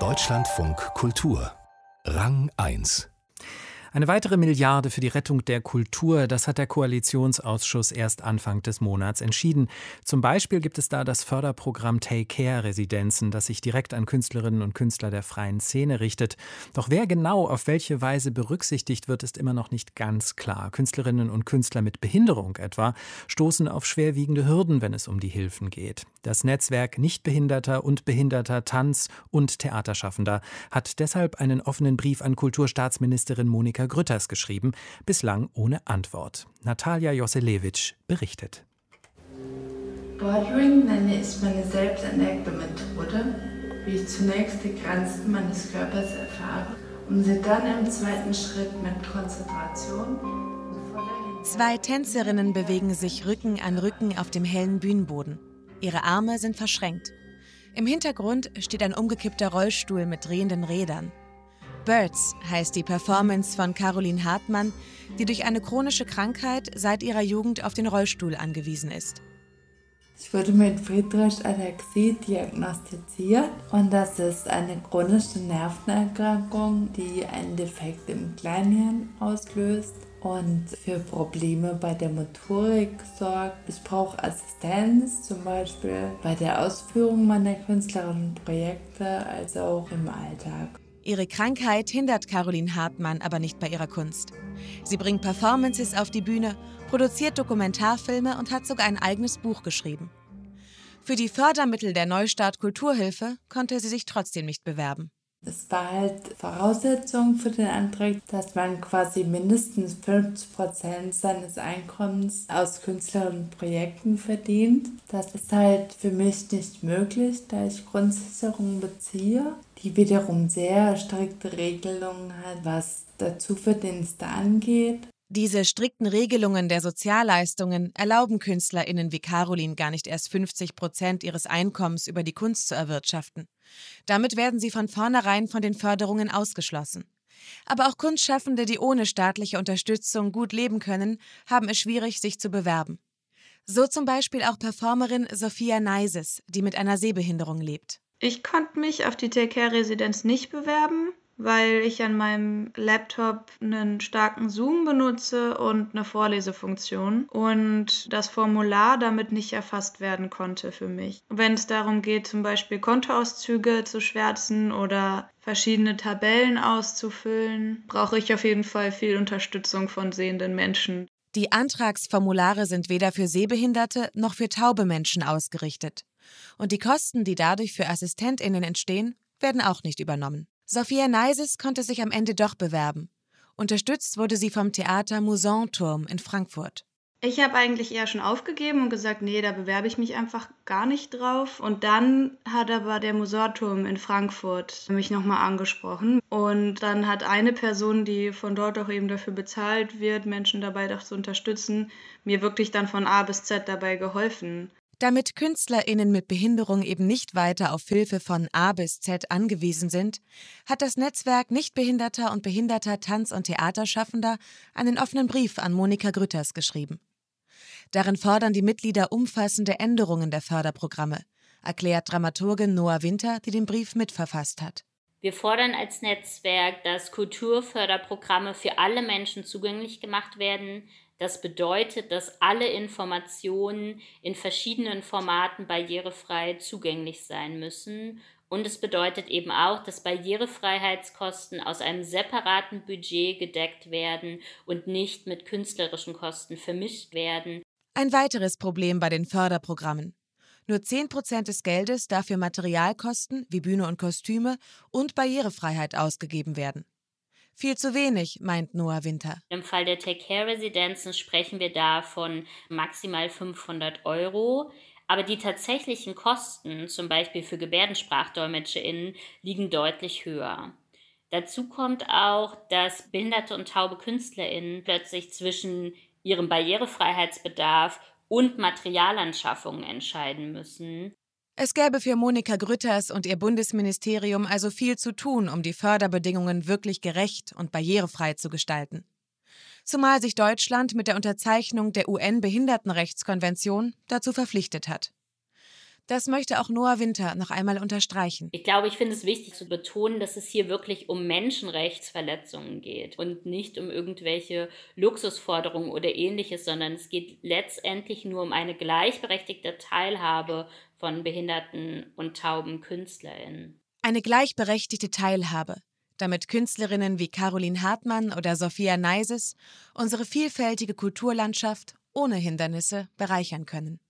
Deutschlandfunk Kultur. Rang 1 eine weitere Milliarde für die Rettung der Kultur, das hat der Koalitionsausschuss erst Anfang des Monats entschieden. Zum Beispiel gibt es da das Förderprogramm Take Care Residenzen, das sich direkt an Künstlerinnen und Künstler der freien Szene richtet. Doch wer genau auf welche Weise berücksichtigt wird, ist immer noch nicht ganz klar. Künstlerinnen und Künstler mit Behinderung etwa stoßen auf schwerwiegende Hürden, wenn es um die Hilfen geht. Das Netzwerk Nichtbehinderter und Behinderter Tanz- und Theaterschaffender hat deshalb einen offenen Brief an Kulturstaatsministerin Monika Monika Grütters geschrieben, bislang ohne Antwort. Natalia Joselewitsch berichtet. Bordering nenne ich meine selbst entdeckte Methode, wie ich zunächst die Grenzen meines Körpers erfahre, um sie dann im zweiten Schritt mit Konzentration Zwei Tänzerinnen bewegen sich Rücken an Rücken auf dem hellen Bühnenboden. Ihre Arme sind verschränkt. Im Hintergrund steht ein umgekippter Rollstuhl mit drehenden Rädern. Birds heißt die Performance von Caroline Hartmann, die durch eine chronische Krankheit seit ihrer Jugend auf den Rollstuhl angewiesen ist. Ich wurde mit Friedreich-Ataxie diagnostiziert und das ist eine chronische Nervenerkrankung, die einen Defekt im Kleinhirn auslöst und für Probleme bei der Motorik sorgt. Ich brauche Assistenz, zum Beispiel bei der Ausführung meiner künstlerischen Projekte, als auch im Alltag. Ihre Krankheit hindert Caroline Hartmann aber nicht bei ihrer Kunst. Sie bringt Performances auf die Bühne, produziert Dokumentarfilme und hat sogar ein eigenes Buch geschrieben. Für die Fördermittel der Neustart Kulturhilfe konnte sie sich trotzdem nicht bewerben. Es war halt Voraussetzung für den Antrag, dass man quasi mindestens 50 Prozent seines Einkommens aus künstlerischen Projekten verdient. Das ist halt für mich nicht möglich, da ich Grundsicherung beziehe, die wiederum sehr strikte Regelungen hat, was Dazuverdienste angeht. Diese strikten Regelungen der Sozialleistungen erlauben KünstlerInnen wie Caroline gar nicht erst 50 Prozent ihres Einkommens über die Kunst zu erwirtschaften. Damit werden sie von vornherein von den Förderungen ausgeschlossen. Aber auch Kunstschaffende, die ohne staatliche Unterstützung gut leben können, haben es schwierig, sich zu bewerben. So zum Beispiel auch Performerin Sophia Neises, die mit einer Sehbehinderung lebt. Ich konnte mich auf die Take-Care-Residenz nicht bewerben, weil ich an meinem Laptop einen starken Zoom benutze und eine Vorlesefunktion und das Formular damit nicht erfasst werden konnte für mich. Wenn es darum geht, zum Beispiel Kontoauszüge zu schwärzen oder verschiedene Tabellen auszufüllen, brauche ich auf jeden Fall viel Unterstützung von sehenden Menschen. Die Antragsformulare sind weder für Sehbehinderte noch für taube Menschen ausgerichtet. Und die Kosten, die dadurch für Assistentinnen entstehen, werden auch nicht übernommen. Sophia Neises konnte sich am Ende doch bewerben. Unterstützt wurde sie vom Theater Musanturm in Frankfurt. Ich habe eigentlich eher schon aufgegeben und gesagt, nee, da bewerbe ich mich einfach gar nicht drauf. Und dann hat aber der Musorturm in Frankfurt mich nochmal angesprochen. Und dann hat eine Person, die von dort auch eben dafür bezahlt wird, Menschen dabei doch zu unterstützen, mir wirklich dann von A bis Z dabei geholfen. Damit KünstlerInnen mit Behinderung eben nicht weiter auf Hilfe von A bis Z angewiesen sind, hat das Netzwerk Nichtbehinderter und behinderter Tanz- und Theaterschaffender einen offenen Brief an Monika Grütters geschrieben. Darin fordern die Mitglieder umfassende Änderungen der Förderprogramme, erklärt Dramaturgin Noah Winter, die den Brief mitverfasst hat. Wir fordern als Netzwerk, dass Kulturförderprogramme für alle Menschen zugänglich gemacht werden, das bedeutet, dass alle Informationen in verschiedenen Formaten barrierefrei zugänglich sein müssen. Und es bedeutet eben auch, dass Barrierefreiheitskosten aus einem separaten Budget gedeckt werden und nicht mit künstlerischen Kosten vermischt werden. Ein weiteres Problem bei den Förderprogrammen. Nur 10 Prozent des Geldes darf für Materialkosten wie Bühne und Kostüme und Barrierefreiheit ausgegeben werden. Viel zu wenig, meint Noah Winter. Im Fall der Take-Care-Residenzen sprechen wir da von maximal 500 Euro. Aber die tatsächlichen Kosten, zum Beispiel für GebärdensprachdolmetscherInnen, liegen deutlich höher. Dazu kommt auch, dass behinderte und taube KünstlerInnen plötzlich zwischen ihrem Barrierefreiheitsbedarf und Materialanschaffungen entscheiden müssen. Es gäbe für Monika Grütters und ihr Bundesministerium also viel zu tun, um die Förderbedingungen wirklich gerecht und barrierefrei zu gestalten. Zumal sich Deutschland mit der Unterzeichnung der UN-Behindertenrechtskonvention dazu verpflichtet hat. Das möchte auch Noah Winter noch einmal unterstreichen. Ich glaube, ich finde es wichtig zu betonen, dass es hier wirklich um Menschenrechtsverletzungen geht und nicht um irgendwelche Luxusforderungen oder ähnliches, sondern es geht letztendlich nur um eine gleichberechtigte Teilhabe von behinderten und tauben KünstlerInnen. Eine gleichberechtigte Teilhabe, damit Künstlerinnen wie Caroline Hartmann oder Sophia Neises unsere vielfältige Kulturlandschaft ohne Hindernisse bereichern können.